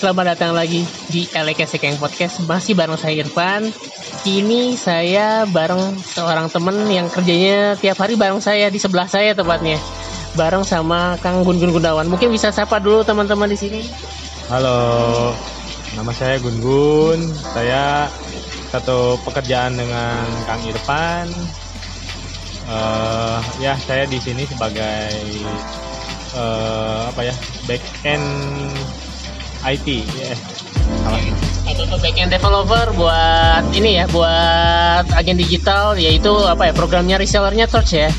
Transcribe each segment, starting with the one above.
selamat datang lagi di LKS Sekeng Podcast. Masih bareng saya Irfan. Kini saya bareng seorang temen yang kerjanya tiap hari bareng saya di sebelah saya tepatnya. Bareng sama Kang Gun Gun Gunawan Mungkin bisa sapa dulu teman-teman di sini. Halo, nama saya Gun Gun. Saya satu pekerjaan dengan Kang Irfan. Eh, ya, saya di sini sebagai eh, apa ya back end IT. Ya, salah. Atau backend developer buat ini ya Buat agen digital yaitu apa ya programnya resellernya Torch ya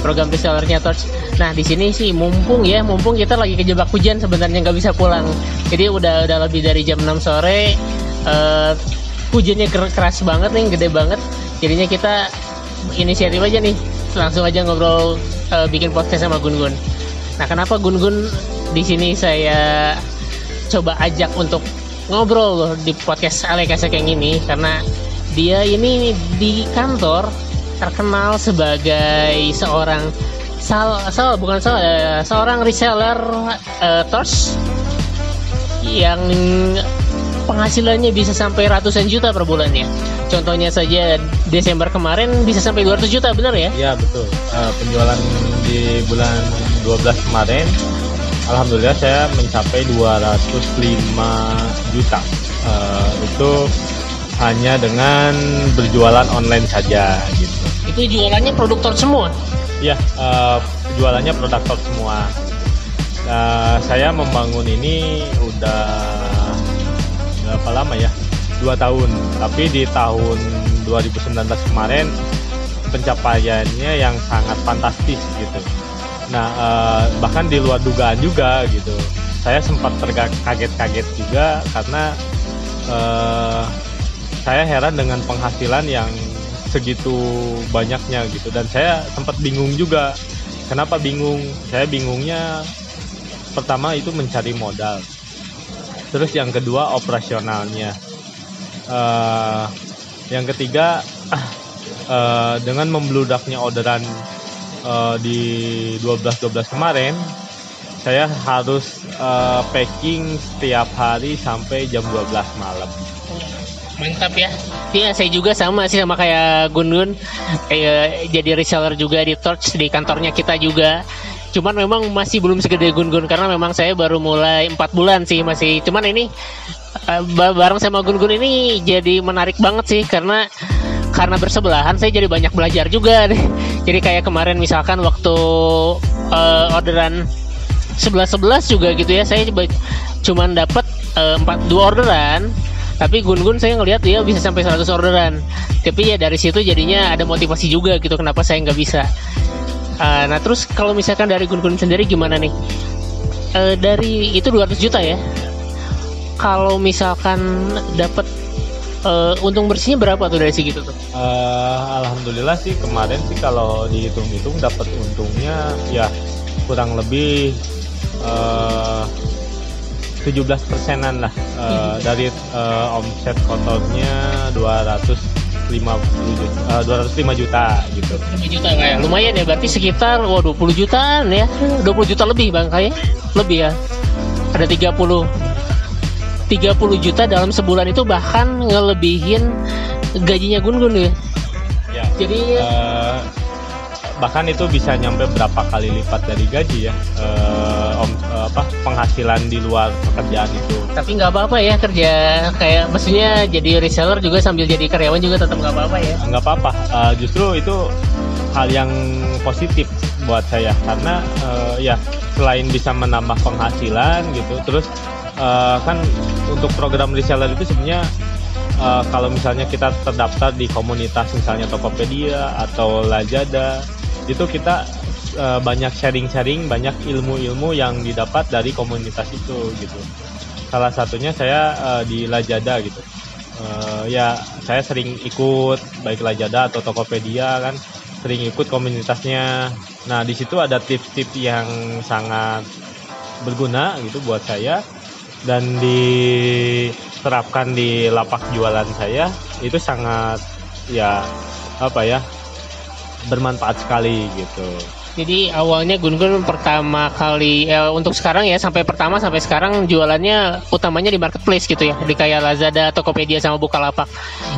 program resellernya Torch. Nah di sini sih mumpung ya, mumpung kita lagi kejebak hujan sebenarnya nggak bisa pulang. Jadi udah udah lebih dari jam 6 sore, eh, hujannya ker- keras banget nih, gede banget. Jadinya kita inisiatif aja nih, langsung aja ngobrol eh, bikin podcast sama Gun Gun. Nah kenapa Gun Gun di sini saya coba ajak untuk ngobrol loh di podcast Aleka yang ini karena dia ini di kantor terkenal sebagai seorang sal, sal bukan sal, eh, seorang reseller eh, torch yang penghasilannya bisa sampai ratusan juta per bulannya. Contohnya saja Desember kemarin bisa sampai 200 juta, benar ya? Ya betul. Eh, penjualan di bulan 12 kemarin, alhamdulillah saya mencapai 205 juta. Eh, itu hanya dengan berjualan online saja gitu. Itu jualannya produk torch semua. Ya, eh, jualannya produk top semua. Eh, saya membangun ini udah berapa lama ya? Dua tahun. Tapi di tahun 2019 kemarin pencapaiannya yang sangat fantastis gitu. Nah, eh, bahkan di luar dugaan juga gitu. Saya sempat terkaget-kaget juga karena eh, saya heran dengan penghasilan yang segitu banyaknya gitu. Dan saya sempat bingung juga kenapa bingung? Saya bingungnya pertama itu mencari modal. Terus yang kedua operasionalnya. Eh, yang ketiga eh, dengan membludaknya orderan eh, di 12-12 kemarin saya harus eh, packing setiap hari sampai jam 12 malam Mantap ya. Iya, saya juga sama sih sama kayak Gun Gun. Eh, jadi reseller juga di Torch di kantornya kita juga. Cuman memang masih belum segede Gun Gun karena memang saya baru mulai empat bulan sih masih. Cuman ini eh, ba- bareng sama Gun Gun ini jadi menarik banget sih karena karena bersebelahan saya jadi banyak belajar juga deh. Jadi kayak kemarin misalkan waktu eh, orderan 11-11 juga gitu ya saya cuman dapat eh, empat dua orderan. Tapi Gun-Gun saya ngelihat dia bisa sampai 100 orderan. Tapi ya dari situ jadinya ada motivasi juga gitu kenapa saya nggak bisa. Eh, nah terus kalau misalkan dari Gun-Gun sendiri gimana nih? Eh, dari itu 200 juta ya. Kalau misalkan dapat eh, untung bersihnya berapa tuh dari segitu tuh? Eh, Alhamdulillah sih kemarin sih kalau dihitung-hitung dapat untungnya ya kurang lebih eh 17 persenan lah. Eh, dari eh, omset kotornya 250 juta, eh, 205 juta gitu. 5 juta kayak lumayan ya berarti sekitar wah 20 jutaan ya? 20 juta lebih bang kayak? Lebih ya? Ada 30 30 juta dalam sebulan itu bahkan ngelebihin gajinya Gun-Gun ya. Ya. jadi Eh, bahkan itu bisa nyampe berapa kali lipat dari gaji ya eh, om, eh, apa penghasilan di luar pekerjaan itu. Tapi nggak apa-apa ya kerja kayak maksudnya jadi reseller juga sambil jadi karyawan juga tetap nggak apa-apa ya. Nggak apa-apa. Eh, justru itu hal yang positif buat saya. Karena eh, ya selain bisa menambah penghasilan gitu terus eh, kan untuk program reseller itu sebenarnya eh, kalau misalnya kita terdaftar di komunitas misalnya Tokopedia atau Lazada itu kita eh, banyak sharing-sharing banyak ilmu-ilmu yang didapat dari komunitas itu gitu. Salah satunya saya eh, di Lazada gitu. Eh, ya saya sering ikut baik Lazada atau Tokopedia kan sering ikut komunitasnya. Nah di situ ada tips-tips yang sangat berguna gitu buat saya dan diterapkan di lapak jualan saya itu sangat ya apa ya bermanfaat sekali gitu Jadi awalnya Gun Gun pertama kali eh, untuk sekarang ya sampai pertama sampai sekarang jualannya utamanya di marketplace gitu ya di kayak Lazada, Tokopedia sama Bukalapak.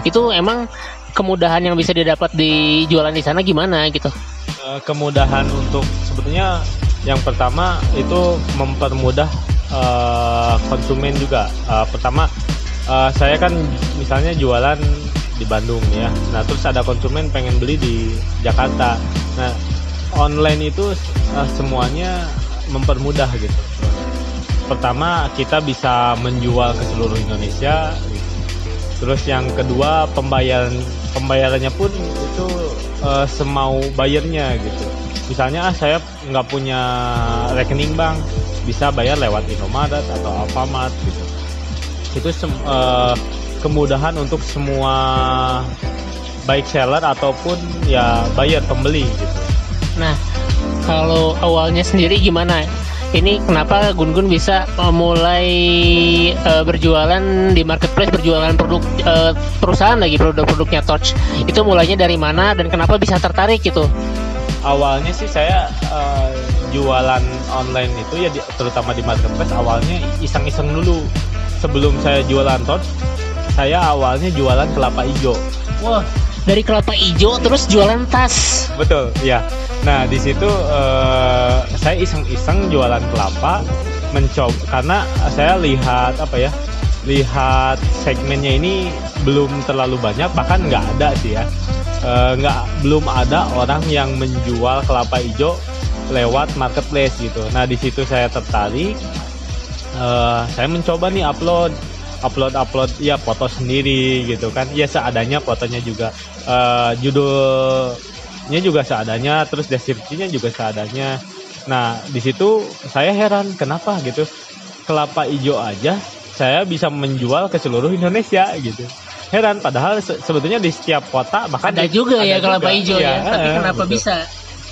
Itu emang kemudahan yang bisa didapat di jualan di sana gimana gitu? Eh, kemudahan untuk sebetulnya yang pertama itu mempermudah uh, konsumen juga. Uh, pertama uh, saya kan misalnya jualan di Bandung ya. Nah terus ada konsumen pengen beli di Jakarta. Nah online itu uh, semuanya mempermudah gitu. Pertama kita bisa menjual ke seluruh Indonesia. Terus yang kedua pembayaran pembayarannya pun itu uh, semau bayarnya gitu. Misalnya ah saya nggak punya rekening bank, bisa bayar lewat Indomaret atau Alfamart gitu. Itu uh, kemudahan untuk semua baik seller ataupun ya buyer pembeli gitu. Nah, kalau awalnya sendiri gimana? Ini kenapa Gun Gun bisa uh, mulai uh, berjualan di marketplace, berjualan produk uh, perusahaan lagi produk-produknya Torch. Itu mulainya dari mana dan kenapa bisa tertarik gitu? Awalnya sih saya uh, jualan online itu ya di, terutama di marketplace awalnya iseng-iseng dulu. Sebelum saya jualan Torch, saya awalnya jualan kelapa hijau. Wah, dari kelapa hijau terus jualan tas. Betul, ya. Nah di situ uh, saya iseng-iseng jualan kelapa, mencoba karena saya lihat apa ya, lihat segmennya ini belum terlalu banyak, bahkan nggak ada sih ya, uh, nggak belum ada orang yang menjual kelapa hijau lewat marketplace gitu. Nah di situ saya tertarik, uh, saya mencoba nih upload upload upload ya foto sendiri gitu kan ya seadanya fotonya juga uh, judulnya juga seadanya terus deskripsinya juga seadanya nah di situ saya heran kenapa gitu kelapa hijau aja saya bisa menjual ke seluruh Indonesia gitu heran padahal se sebetulnya di setiap kota bahkan ada juga ada ya kelapa hijau ya, ya. tapi kenapa gitu. bisa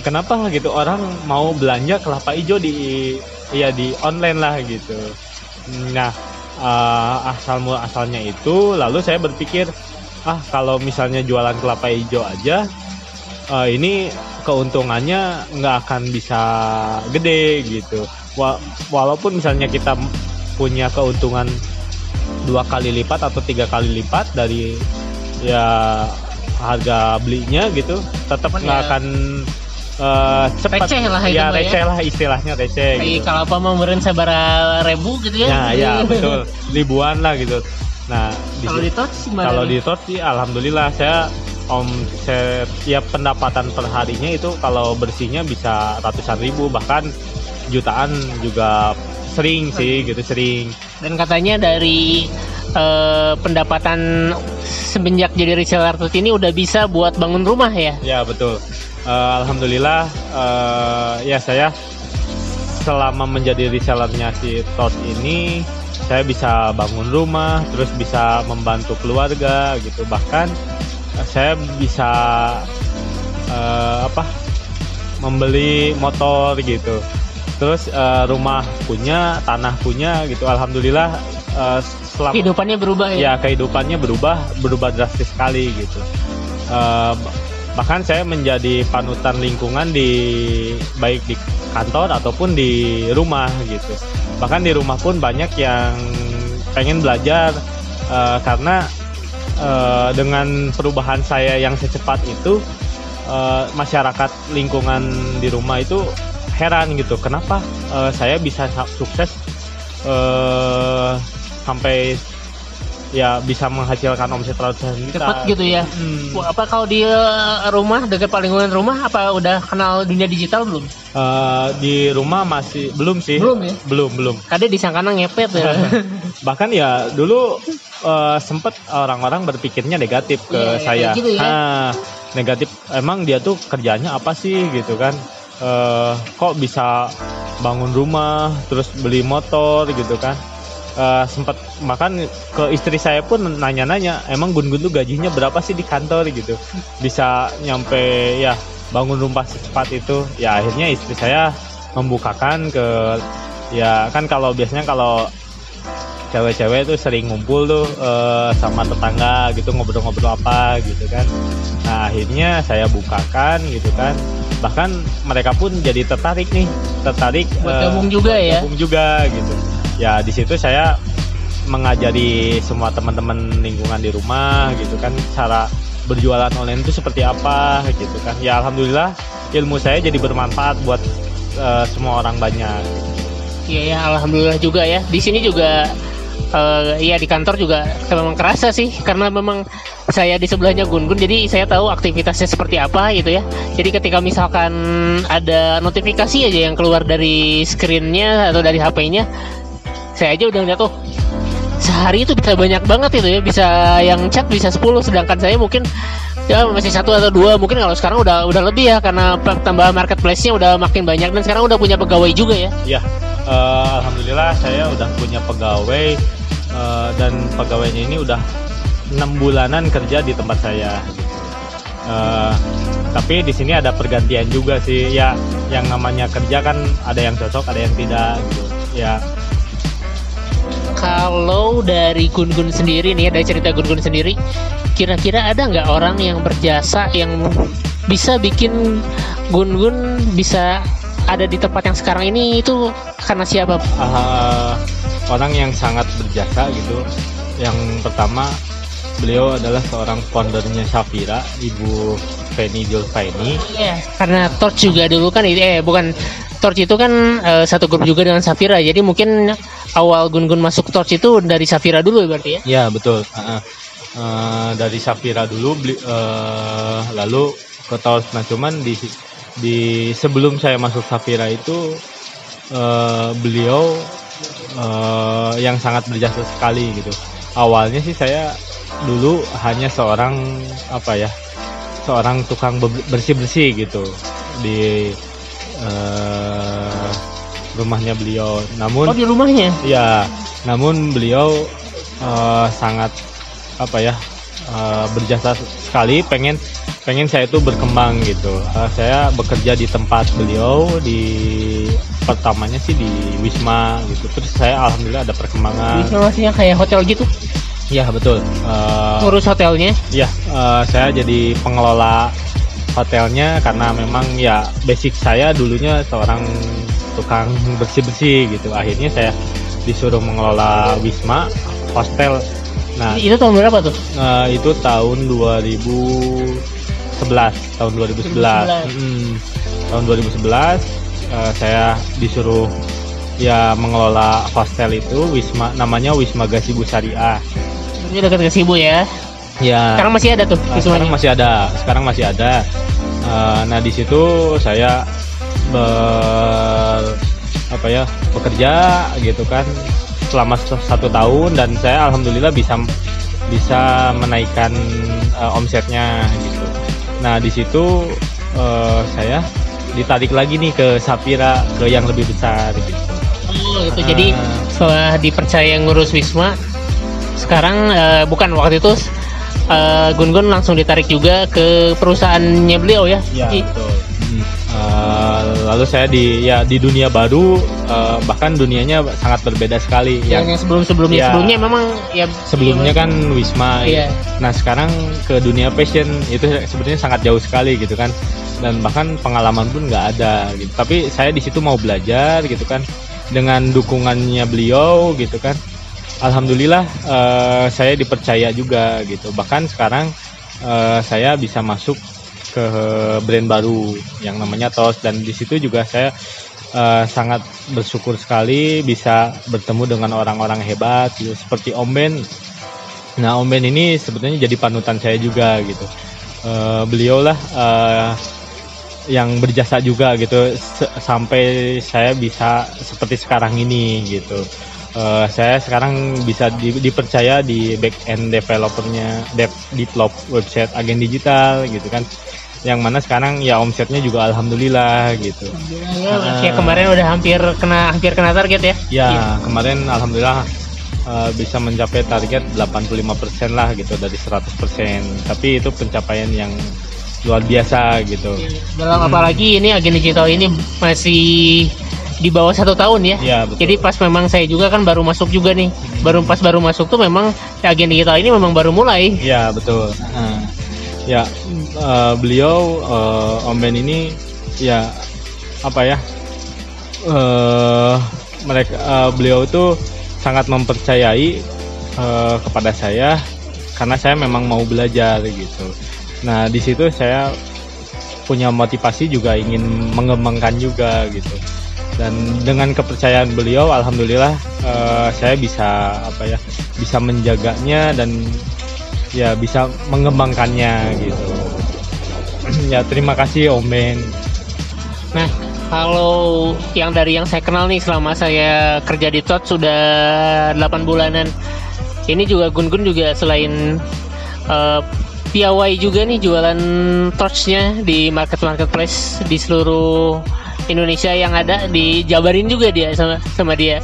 kenapa gitu orang mau belanja kelapa hijau di ya di online lah gitu nah uh, asal asalnya itu lalu saya berpikir ah kalau misalnya jualan kelapa hijau aja uh, ini keuntungannya nggak akan bisa gede gitu walaupun misalnya kita punya keuntungan dua kali lipat atau tiga kali lipat dari ya harga belinya gitu tetap nggak ya. akan uh, cepat receh lah ya, ya. receh ya. lah istilahnya receh kayak gitu. kalau apa mau meren sabara ribu gitu ya. Ya ya betul. Ribuan lah gitu. Nah kalau di tot kalau di tot sih alhamdulillah saya omset ya pendapatan per harinya itu kalau bersihnya bisa ratusan ribu bahkan jutaan juga sering sih gitu sering. Dan katanya dari uh, pendapatan semenjak jadi reseller ini udah bisa buat bangun rumah ya? Ya betul uh, alhamdulillah uh, ya saya selama menjadi resellernya si Tot ini saya bisa bangun rumah terus bisa membantu keluarga gitu. Bahkan uh, saya bisa uh, apa membeli motor gitu. Terus uh, rumah punya tanah punya gitu. Alhamdulillah uh, selama kehidupannya berubah ya? Ya kehidupannya berubah berubah drastis sekali gitu. Uh, bahkan saya menjadi panutan lingkungan di baik di kantor ataupun di rumah gitu. Bahkan di rumah pun banyak yang pengen belajar uh, karena uh, dengan perubahan saya yang secepat itu uh, masyarakat lingkungan di rumah itu heran gitu kenapa uh, saya bisa sukses uh, sampai ya bisa menghasilkan omset ratusan juta. Cepat gitu ya. Hmm. Apa kalau di rumah dekat lingkungan rumah apa udah kenal dunia digital belum? Uh, di rumah masih belum sih. Belum ya? Belum belum. Kade disangkana ngepet ya. Bahkan ya dulu uh, sempet orang-orang berpikirnya negatif ke yeah, iya, saya. Gitu ya? Nah, negatif emang dia tuh kerjanya apa sih gitu kan? Uh, kok bisa bangun rumah terus beli motor gitu kan uh, sempat makan ke istri saya pun nanya-nanya emang gun-gun tuh gajinya berapa sih di kantor? gitu. Bisa nyampe ya bangun rumah secepat itu. Ya akhirnya istri saya membukakan ke ya kan kalau biasanya kalau cewek-cewek tuh sering ngumpul tuh uh, sama tetangga gitu ngobrol-ngobrol apa gitu kan. Nah akhirnya saya bukakan gitu kan. Bahkan mereka pun jadi tertarik nih tertarik Buat gabung juga ya. gabung juga gitu ya di situ saya mengajari semua teman-teman lingkungan di rumah gitu kan cara berjualan online itu seperti apa gitu kan ya alhamdulillah ilmu saya jadi bermanfaat buat eh, semua orang banyak Iya ya, alhamdulillah juga ya. Di sini juga eh ya di kantor juga memang kerasa sih karena memang saya di sebelahnya Gun Gun jadi saya tahu aktivitasnya seperti apa gitu ya. Jadi ketika misalkan ada notifikasi aja yang keluar dari screennya atau dari HP-nya saya aja udah lihat tuh sehari itu bisa banyak banget itu ya bisa yang chat bisa 10 sedangkan saya mungkin ya masih satu atau dua mungkin kalau sekarang udah udah lebih ya karena tambah marketplace-nya udah makin banyak dan sekarang udah punya pegawai juga ya Ya, eh, alhamdulillah saya udah punya pegawai eh, dan pegawainya ini udah enam bulanan kerja di tempat saya. Eh, tapi di sini ada pergantian juga sih. Ya, yang namanya kerja kan ada yang cocok, ada yang tidak. Gitu. Ya, Kalau dari Gun Gun sendiri nih, dari cerita Gun Gun sendiri, kira-kira ada nggak orang yang berjasa yang bisa bikin Gun Gun bisa ada di tempat yang sekarang ini itu karena siapa? ah, orang yang sangat berjasa gitu. Yang pertama, beliau adalah seorang foundernya Safira, Ibu Feni Julfaini. Iya, karena Torch juga dulu kan eh bukan Torch itu kan eh, satu grup juga dengan Safira. Jadi mungkin awal Gun Gun masuk Torch itu dari Safira dulu ya berarti ya. Ya betul. Uh, uh, dari Safira dulu, beli, uh, lalu ke Taos. Nah cuman di di sebelum saya masuk Safira itu uh, beliau uh, yang sangat berjasa sekali gitu. Awalnya sih saya dulu hanya seorang apa ya, seorang tukang bersih bersih gitu di uh, rumahnya beliau. Namun Oh di rumahnya. Ya, namun beliau eh, sangat apa ya eh, berjasa sekali. Pengen pengen saya itu berkembang gitu. Eh, saya bekerja di tempat beliau di pertamanya sih di Wisma gitu. Terus saya alhamdulillah ada perkembangan. Wisma maksudnya kayak hotel gitu. Iya betul. Eh, Ngurus hotelnya. Ya, eh, saya jadi pengelola hotelnya karena memang ya basic saya dulunya seorang tukang bersih-bersih gitu. Akhirnya saya disuruh mengelola Wisma hostel. Nah, Itu tahun berapa tuh? eh, itu tahun 2011, tahun 2011. 2011. Mm, tahun 2011 eh, saya disuruh ya mengelola hostel itu Wisma namanya Wisma Gasibu Syariah. Ini dekat ke Sibu ya. Ya. Sekarang masih ada tuh Nah, sekarang masih ada sekarang masih ada Eh, nah di situ saya ber apa ya bekerja gitu kan selama satu tahun dan saya alhamdulillah bisa bisa menaikkan eh, omsetnya gitu nah di situ eh, saya ditarik lagi nih ke Sapira ke yang lebih besar gitu Oh gitu. Jadi Ah. setelah dipercaya ngurus Wisma, sekarang eh, bukan waktu itu eh, Gun Gun langsung ditarik juga ke perusahaannya beliau ya. Ya I- betul. Eh, lalu saya di ya di dunia baru eh, bahkan dunianya sangat berbeda sekali. yang, Yang yang sebelum sebelumnya Ya. sebelumnya memang ya sebelumnya kan Wisma. Iya. Nah sekarang ke dunia fashion itu sebenarnya sangat jauh sekali gitu kan. Dan bahkan pengalaman pun nggak ada. Gitu. Tapi saya di situ mau belajar gitu kan dengan dukungannya beliau gitu kan. Alhamdulillah eh, saya dipercaya juga gitu. Bahkan sekarang eh, saya bisa masuk ke brand baru yang namanya Tos dan di situ juga saya eh, sangat bersyukur sekali bisa bertemu dengan orang-orang hebat gitu, seperti Om Ben. Nah Om Ben ini sebetulnya jadi panutan saya juga gitu. Eh, beliaulah eh, yang berjasa juga gitu sampai saya bisa seperti sekarang ini gitu. Eh, saya sekarang bisa di- dipercaya di back end developernya dev develop website agen digital gitu kan yang mana sekarang ya omsetnya juga alhamdulillah gitu ya, kayak kemarin udah hampir kena hampir kena target ya. ya Iya. kemarin alhamdulillah eh, bisa mencapai target 85% lah gitu dari 100% tapi itu pencapaian yang luar biasa gitu Dalam Hmm. apalagi ini agen digital ini masih di bawah satu tahun ya. ya betul Jadi pas memang saya juga kan baru masuk juga nih, baru pas baru masuk tuh memang agen digital ini memang baru mulai. Ya betul. Nah, ya eh, beliau eh, Om Ben ini ya apa ya eh mereka eh, beliau itu sangat mempercayai eh, kepada saya karena saya memang mau belajar gitu. Nah di situ saya punya motivasi juga ingin mengembangkan juga gitu. Dan dengan kepercayaan beliau, alhamdulillah eh, saya bisa apa ya bisa menjaganya dan ya bisa mengembangkannya gitu. ya terima kasih Om Ben. Nah, kalau yang dari yang saya kenal nih selama saya kerja di TOT sudah 8 bulanan. Ini juga Gun-Gun juga selain eh, piawai juga nih jualan torchnya di market marketplace di seluruh Indonesia yang ada dijabarin juga dia sama sama dia.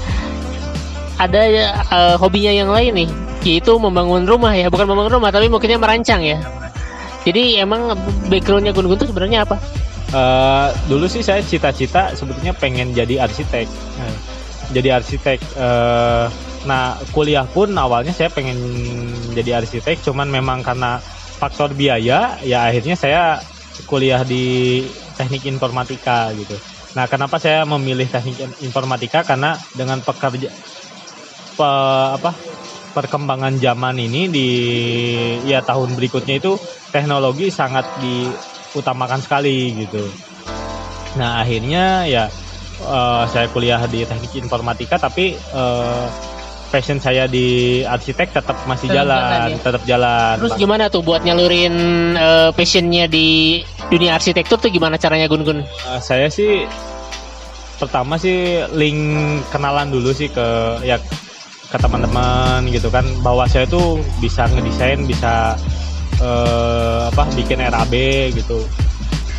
Ada eh, hobinya yang lain nih, yaitu membangun rumah ya, bukan membangun rumah tapi mungkinnya merancang ya. Jadi emang backgroundnya Gun-Gun itu sebenarnya apa? Eh, dulu sih saya cita-cita sebetulnya pengen jadi arsitek. Nah, jadi arsitek. eh, nah kuliah pun awalnya saya pengen jadi arsitek, cuman memang karena faktor biaya, ya akhirnya saya kuliah di teknik informatika gitu. Nah kenapa saya memilih teknik informatika? Karena dengan pekerja pe- apa perkembangan zaman ini di ya tahun berikutnya itu teknologi sangat diutamakan sekali gitu. Nah akhirnya ya eh, saya kuliah di teknik informatika tapi eh, passion saya di arsitek tetap masih Tetap jalan, ya? tetap jalan. Terus gimana tuh buat nyalurin eh, passionnya di dunia arsitektur tuh gimana caranya Gun-Gun? Eh, saya sih pertama sih link kenalan dulu sih ke ya ke teman-teman gitu kan bahwa saya tuh bisa ngedesain bisa eh, apa bikin RAB gitu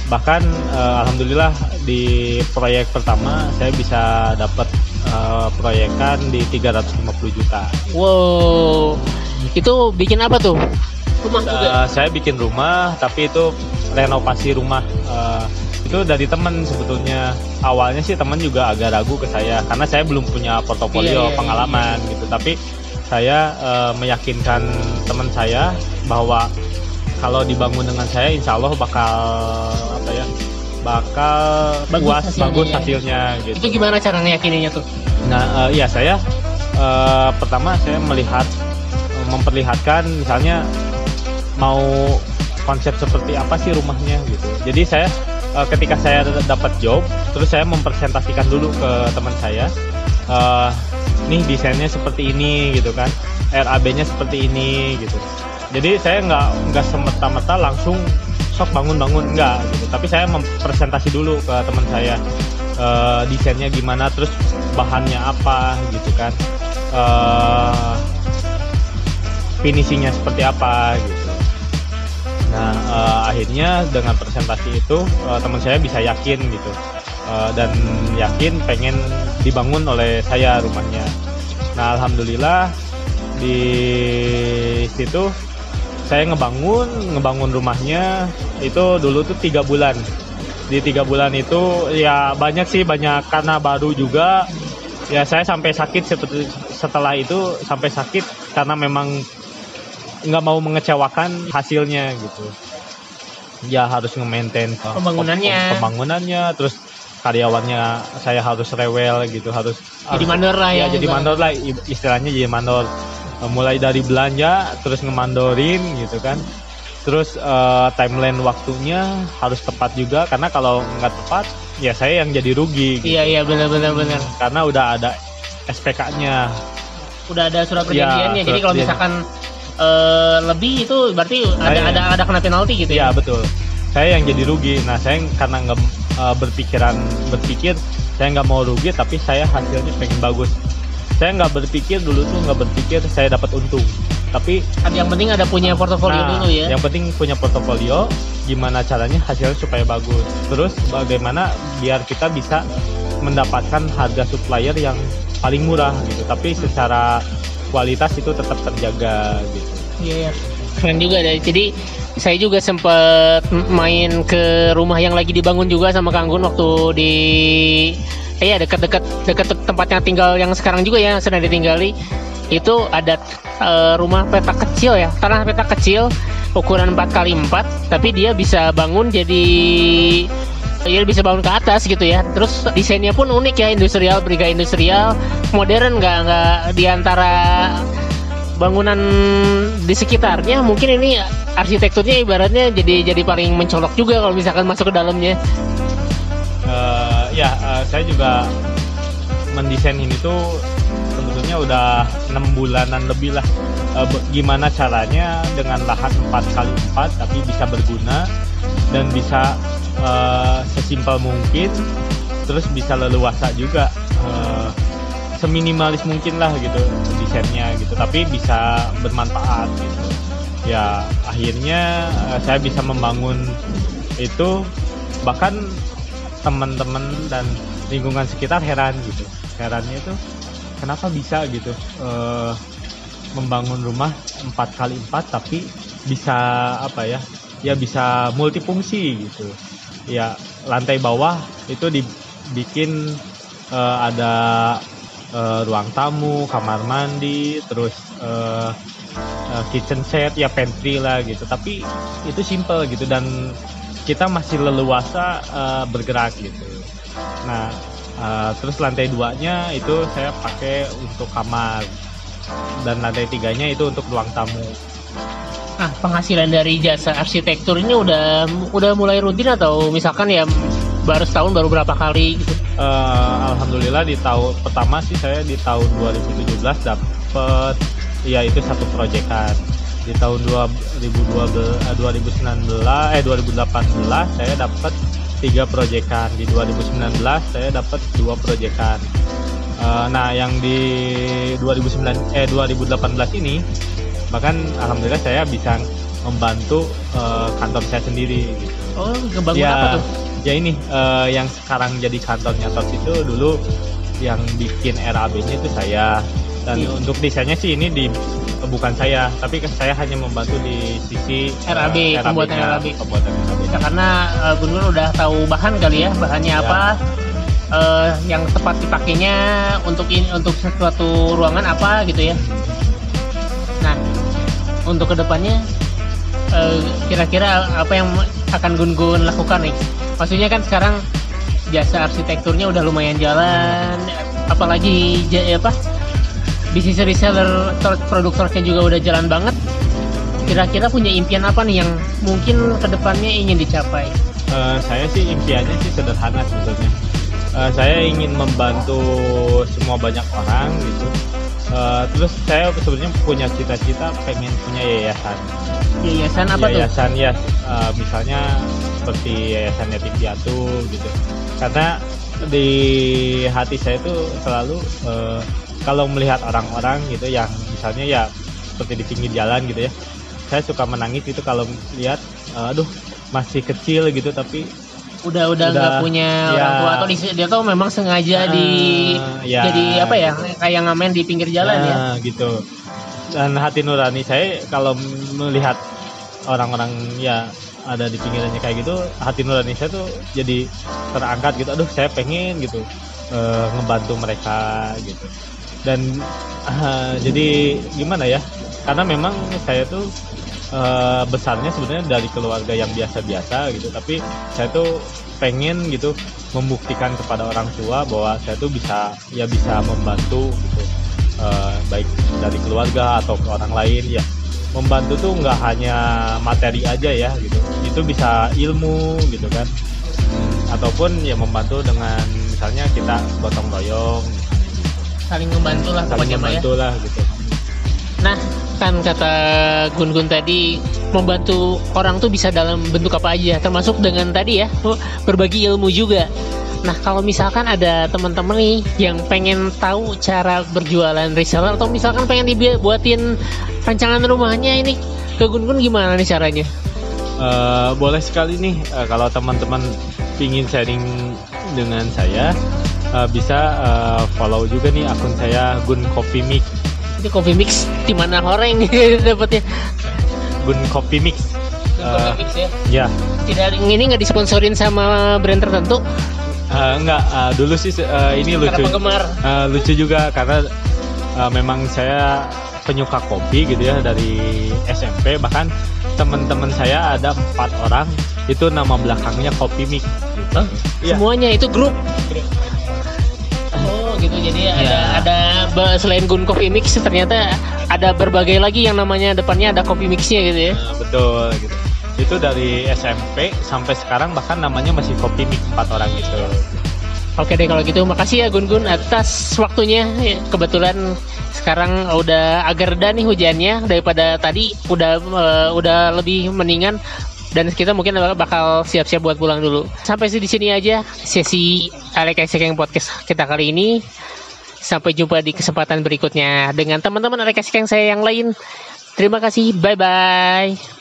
bahkan eh, alhamdulillah di proyek pertama saya bisa dapat eh, proyekan di 350 juta Wow, itu bikin apa tuh? Rumah juga. Eh, saya bikin rumah tapi itu renovasi rumah Eh, itu dari temen sebetulnya awalnya sih temen juga agak ragu ke saya karena saya belum punya Iya, portofolio iya, pengalaman gitu tapi saya eh, meyakinkan teman saya bahwa kalau dibangun dengan saya insya Allah bakal apa ya bakal Bagus puas hasilnya bagus ya. hasilnya gitu Itu gimana cara ngeyakininya tuh? Nah, eh, iya saya eh, pertama saya melihat memperlihatkan misalnya mau konsep seperti apa sih rumahnya gitu. Jadi saya eh, ketika saya dapat job, terus saya mempresentasikan dulu ke teman saya, eh, nih desainnya seperti ini gitu kan, RAB-nya seperti ini gitu. Jadi saya nggak nggak semerta-merta langsung sok bangun-bangun enggak gitu. Tapi saya mempresentasi dulu ke teman saya eh, desainnya gimana, terus bahannya apa gitu kan, eh finishingnya seperti apa gitu. Nah eh, akhirnya dengan presentasi itu eh, teman saya bisa yakin gitu. Eh, dan yakin pengen dibangun oleh saya rumahnya. Nah alhamdulillah di situ saya ngebangun ngebangun rumahnya itu dulu tuh tiga bulan. Di tiga bulan itu ya banyak sih banyak karena baru juga. Ya saya sampai sakit setelah itu sampai sakit karena memang nggak mau mengecewakan hasilnya gitu ya harus nge-maintain uh, Pembangunannya. pem- pembangunannya terus karyawannya saya harus rewel gitu harus Jadi mandor lah ya. ya jadi mandor lah istilahnya jadi mandor mulai dari belanja terus ngemandorin gitu kan terus eh, timeline waktunya harus tepat juga karena kalau nggak tepat ya saya yang jadi rugi gitu. Iya iya benar benar benar. karena udah ada SPK-nya Udah ada surat perjanjiannya. Jadi surat kalau misalkan eh, lebih itu berarti ada Iya. ada ada kena penalti gitu Iya ya. betul. Saya yang jadi rugi. Nah saya karena nggak eh, berpikiran berpikir saya nggak mau rugi tapi saya hasilnya pengen bagus. Saya nggak berpikir dulu tuh nggak berpikir saya dapat untung. Tapi Yang penting ada punya portofolio nah, dulu ya. yang penting punya portofolio. Gimana caranya hasilnya supaya bagus. Terus bagaimana biar kita bisa mendapatkan harga supplier yang paling murah gitu. Tapi secara kualitas itu tetap terjaga gitu. Iya, iya. Keren juga deh. Jadi saya juga sempat main ke rumah yang lagi dibangun juga sama Kang Gun waktu di eh, ya dekat-dekat dekat tempatnya tinggal yang sekarang juga ya sedang ditinggali itu ada eh, rumah petak kecil ya tanah petak kecil ukuran 4 kali 4 tapi dia bisa bangun jadi ya bisa bangun ke atas gitu ya. Terus desainnya pun unik ya industrial bergaya industrial. Modern nggak nggak di antara bangunan di sekitarnya. Mungkin ini arsitekturnya ibaratnya jadi jadi paling mencolok juga kalau misalkan masuk ke dalamnya. Uh, ya uh, saya juga mendesain ini tuh sebetulnya udah enam bulanan lebih lah. Uh, gimana caranya dengan lahan 4 kali 4 tapi bisa berguna dan bisa uh, sesimpel mungkin terus bisa leluasa juga uh, seminimalis mungkin lah gitu desainnya gitu. Tapi bisa bermanfaat gitu. Ya akhirnya uh, saya bisa membangun itu bahkan teman-teman dan lingkungan sekitar heran gitu. Herannya itu kenapa bisa gitu uh, membangun rumah empat kali empat tapi bisa apa ya ya bisa multifungsi gitu ya lantai bawah itu dibikin uh, ada uh, ruang tamu, kamar mandi, terus uh, uh, kitchen set, ya pantry lah gitu. Tapi itu simple gitu dan kita masih leluasa uh, bergerak gitu. Nah, uh, terus lantai duanya itu saya pakai untuk kamar dan lantai tiganya itu untuk ruang tamu. Nah, penghasilan dari jasa arsitektur ini udah udah mulai rutin atau misalkan ya baru setahun baru berapa kali gitu? Uh, Alhamdulillah di tahun pertama sih saya di tahun 2017 dapat ya itu satu proyekan. Di tahun 2012 2019 eh 2018 saya dapat tiga proyekan. Di 2019 saya dapat dua proyekan. Uh, nah, yang di 2009 eh 2018 ini bahkan alhamdulillah saya bisa membantu uh, kantor saya sendiri gitu. Oh, ngebangun ya, apa tuh? Ya ini uh, yang sekarang jadi kantornya Tos itu dulu yang bikin RAB-nya itu saya dan hmm. untuk desainnya sih ini di bukan saya tapi saya hanya membantu di sisi RAB, uh, pembuatan RAB pembuatan RAB ya, karena uh, Gunur udah tahu bahan kali ya bahannya ya. apa uh, yang tepat dipakainya untuk ini untuk sesuatu ruangan apa gitu ya nah untuk ke depannya uh, kira-kira apa yang akan Gun-Gun lakukan nih? Maksudnya kan sekarang jasa arsitekturnya udah lumayan jalan apalagi apa bisnis reseller produk source juga udah jalan banget. Kira-kira punya impian apa nih yang mungkin ke depannya ingin dicapai? Uh, saya sih impiannya sih sederhana sebetulnya. Uh, saya ingin membantu semua banyak orang gitu uh, terus saya sebenarnya punya cita-cita pengen punya yayasan. Yayasan apa yayasan tuh ya uh, misalnya seperti yayasan yatim piatu gitu. Karena di hati saya itu selalu uh, kalau melihat orang-orang gitu yang misalnya ya seperti di pinggir jalan gitu ya saya suka menangis itu kalau lihat uh, aduh masih kecil gitu tapi udah udah nggak punya ya, orang tua. Atau dia tuh memang sengaja uh, di ya, jadi apa ya kayak ngamen di pinggir jalan uh, ya gitu. Dan hati nurani saya kalau melihat orang-orang ya ada di pinggirannya kayak gitu hati nurani saya tuh jadi terangkat gitu. Aduh saya pengen gitu uh, ngebantu mereka gitu. Dan uh, jadi gimana ya karena memang saya tuh uh, besarnya sebenarnya dari keluarga yang biasa-biasa gitu. Tapi saya tuh pengen gitu membuktikan kepada orang tua bahwa saya tuh bisa ya bisa membantu gitu. Uh, baik dari keluarga atau ke orang lain ya. Membantu tuh nggak hanya materi aja ya gitu. Itu bisa ilmu gitu kan. Ataupun ya membantu dengan misalnya kita gotong royong. Saling membantu lah saling membantu ya. lah gitu. Nah kan kata Gun-Gun tadi membantu orang tuh bisa dalam bentuk apa aja termasuk dengan tadi ya oh, berbagi ilmu juga. Nah kalau misalkan ada teman-teman nih yang pengen tahu cara berjualan reseller atau misalkan pengen dibuatin rancangan rumahnya ini ke Gun-Gun gimana nih caranya? Uh, boleh sekali nih uh, kalau teman-teman ingin sharing dengan saya uh, bisa uh, follow juga nih akun saya Gun Coffee Mix itu coffee mix di mana orang dapatnya Gun Coffee Mix. Uh, Mix ya? ya. Tidak ini nggak disponsorin sama brand tertentu? Uh, enggak uh, dulu sih uh, ini lucu. uh, lucu juga karena uh, memang saya penyuka kopi gitu ya dari SMP bahkan teman-teman saya ada empat orang itu nama belakangnya kopi mix. Gitu. Hah? Iya. Semuanya itu grup. Oh gitu. Jadi ada Iya. ada selain Gun Coffee Mix ternyata ada berbagai lagi yang namanya depannya ada coffee mixnya gitu ya. Nah, betul gitu. Itu dari SMP sampai sekarang bahkan namanya masih kopi mix empat orang gitu. Oke deh kalau gitu makasih ya Gun Gun atas waktunya. Ya, Kebetulan sekarang udah agak reda nih hujannya daripada tadi udah eh, udah lebih mendingan dan kita mungkin bakal siap-siap buat pulang dulu. Sampai sih di sini aja sesi Alek yang podcast kita kali ini. Sampai jumpa di kesempatan berikutnya dengan teman-teman yang saya yang lain. Terima kasih. Bye bye.